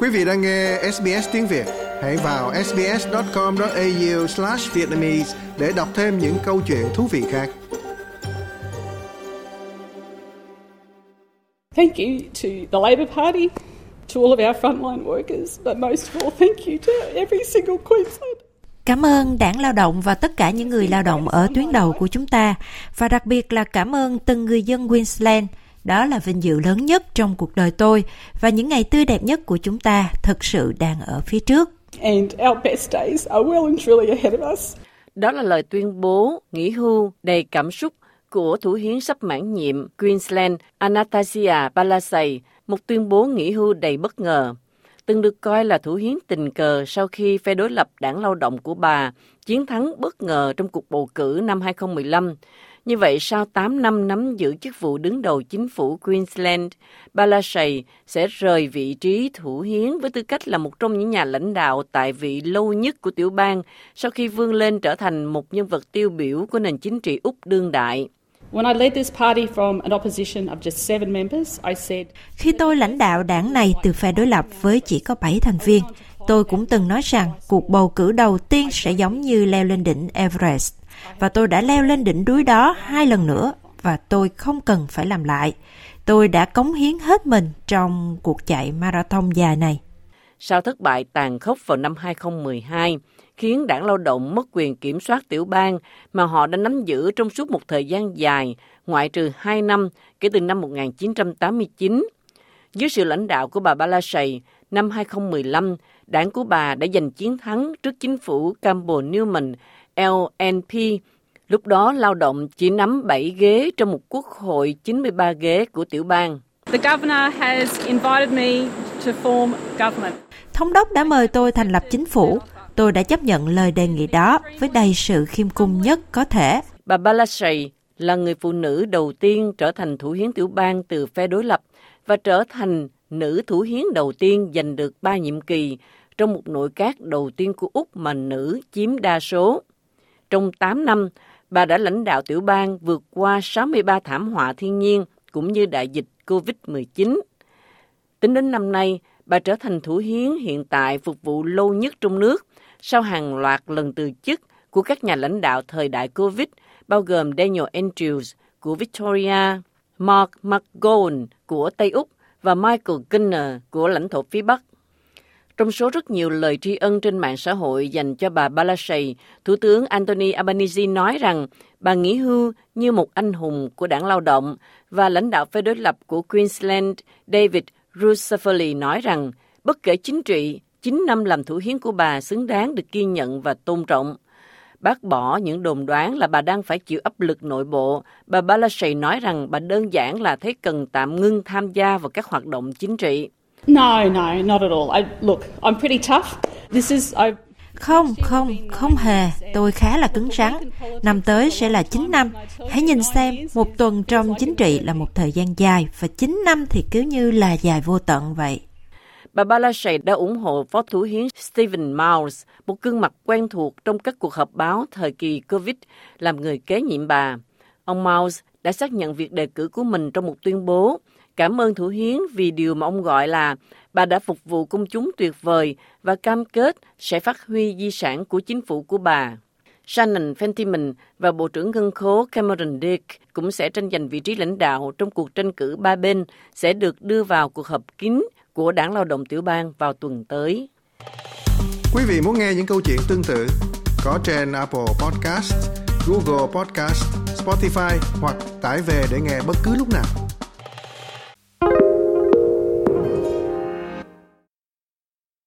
Quý vị đang nghe SBS tiếng Việt, hãy vào sbs.com.au/vietnamese để đọc thêm những câu chuyện thú vị khác. Thank you to the Labor Party, to all of our frontline workers, but most of all, thank you to every single Queenslander. Cảm ơn đảng lao động và tất cả những người lao động ở tuyến đầu của chúng ta và đặc biệt là cảm ơn từng người dân Queensland. Đó là vinh dự lớn nhất trong cuộc đời tôi và những ngày tươi đẹp nhất của chúng ta thực sự đang ở phía trước. And our best days are well and truly ahead of us. Đó là lời tuyên bố nghỉ hưu đầy cảm xúc của thủ hiến sắp mãn nhiệm Queensland Anastasia Palaszczuk, một tuyên bố nghỉ hưu đầy bất ngờ từng được coi là thủ hiến tình cờ sau khi phe đối lập đảng lao động của bà chiến thắng bất ngờ trong cuộc bầu cử năm 2015. Như vậy, sau 8 năm nắm giữ chức vụ đứng đầu chính phủ Queensland, Palaszczuk sẽ rời vị trí thủ hiến với tư cách là một trong những nhà lãnh đạo tại vị lâu nhất của tiểu bang sau khi vươn lên trở thành một nhân vật tiêu biểu của nền chính trị Úc đương đại. Khi tôi lãnh đạo đảng này từ phe đối lập với chỉ có 7 thành viên, tôi cũng từng nói rằng cuộc bầu cử đầu tiên sẽ giống như leo lên đỉnh Everest. Và tôi đã leo lên đỉnh núi đó hai lần nữa và tôi không cần phải làm lại. Tôi đã cống hiến hết mình trong cuộc chạy marathon dài này. Sau thất bại tàn khốc vào năm 2012, khiến đảng lao động mất quyền kiểm soát tiểu bang mà họ đã nắm giữ trong suốt một thời gian dài, ngoại trừ 2 năm kể từ năm 1989. Dưới sự lãnh đạo của bà Balasay năm 2015, đảng của bà đã giành chiến thắng trước chính phủ Campbell Newman LNP. Lúc đó lao động chỉ nắm 7 ghế trong một quốc hội 93 ghế của tiểu bang. The governor has invited me to form government. Thống đốc đã mời tôi thành lập chính phủ. Tôi đã chấp nhận lời đề nghị đó với đầy sự khiêm cung nhất có thể. Bà Palaszczuk là người phụ nữ đầu tiên trở thành thủ hiến tiểu bang từ phe đối lập và trở thành nữ thủ hiến đầu tiên giành được ba nhiệm kỳ trong một nội các đầu tiên của Úc mà nữ chiếm đa số. Trong 8 năm, bà đã lãnh đạo tiểu bang vượt qua 63 thảm họa thiên nhiên cũng như đại dịch COVID-19. Tính đến năm nay, bà trở thành thủ hiến hiện tại phục vụ lâu nhất trong nước sau hàng loạt lần từ chức của các nhà lãnh đạo thời đại COVID, bao gồm Daniel Andrews của Victoria, Mark McGowan của Tây Úc và Michael Gunner của lãnh thổ phía Bắc. Trong số rất nhiều lời tri ân trên mạng xã hội dành cho bà Palaszczuk, Thủ tướng Anthony Albanese nói rằng bà nghỉ hưu như một anh hùng của đảng lao động và lãnh đạo phe đối lập của Queensland David Rusafoli nói rằng bất kể chính trị, 9 năm làm thủ hiến của bà xứng đáng được ghi nhận và tôn trọng. Bác bỏ những đồn đoán là bà đang phải chịu áp lực nội bộ. Bà Palaszczuk nói rằng bà đơn giản là thấy cần tạm ngưng tham gia vào các hoạt động chính trị. No, no, not at all. I, look, I'm pretty tough. This is, I, không, không, không hề. Tôi khá là cứng rắn. Năm tới sẽ là 9 năm. Hãy nhìn xem, một tuần trong chính trị là một thời gian dài và 9 năm thì cứ như là dài vô tận vậy. Bà Palaszczuk đã ủng hộ Phó Thủ hiến Stephen Miles, một gương mặt quen thuộc trong các cuộc họp báo thời kỳ COVID, làm người kế nhiệm bà. Ông Miles đã xác nhận việc đề cử của mình trong một tuyên bố, cảm ơn Thủ hiến vì điều mà ông gọi là bà đã phục vụ công chúng tuyệt vời và cam kết sẽ phát huy di sản của chính phủ của bà. Shannon Fentiman và Bộ trưởng Ngân khố Cameron Dick cũng sẽ tranh giành vị trí lãnh đạo trong cuộc tranh cử ba bên sẽ được đưa vào cuộc họp kín của Đảng Lao động Tiểu bang vào tuần tới. Quý vị muốn nghe những câu chuyện tương tự có trên Apple Podcast, Google Podcast, Spotify hoặc tải về để nghe bất cứ lúc nào.